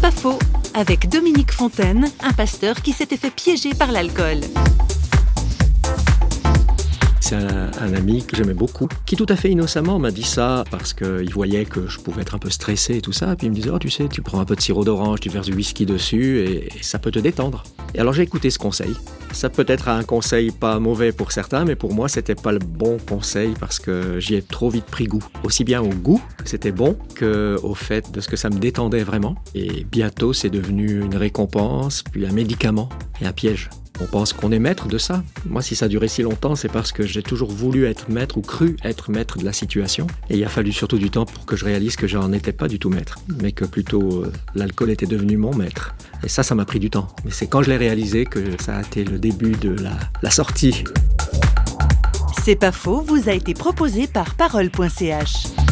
Pas faux, avec Dominique Fontaine, un pasteur qui s'était fait piéger par l'alcool. C'est un, ami que j'aimais beaucoup, qui tout à fait innocemment m'a dit ça parce qu'il voyait que je pouvais être un peu stressé et tout ça. Puis il me disait, oh, tu sais, tu prends un peu de sirop d'orange, tu verses du whisky dessus et ça peut te détendre. Et alors j'ai écouté ce conseil. Ça peut être un conseil pas mauvais pour certains, mais pour moi, c'était pas le bon conseil parce que j'y ai trop vite pris goût. Aussi bien au goût, c'était bon, que au fait de ce que ça me détendait vraiment. Et bientôt, c'est devenu une récompense, puis un médicament et un piège. On pense qu'on est maître de ça. Moi, si ça a duré si longtemps, c'est parce que j'ai toujours voulu être maître ou cru être maître de la situation. Et il a fallu surtout du temps pour que je réalise que j'en étais pas du tout maître, mais que plutôt euh, l'alcool était devenu mon maître. Et ça, ça m'a pris du temps. Mais c'est quand je l'ai réalisé que ça a été le début de la, sortie. C'est pas faux, vous a été proposé par parole.ch.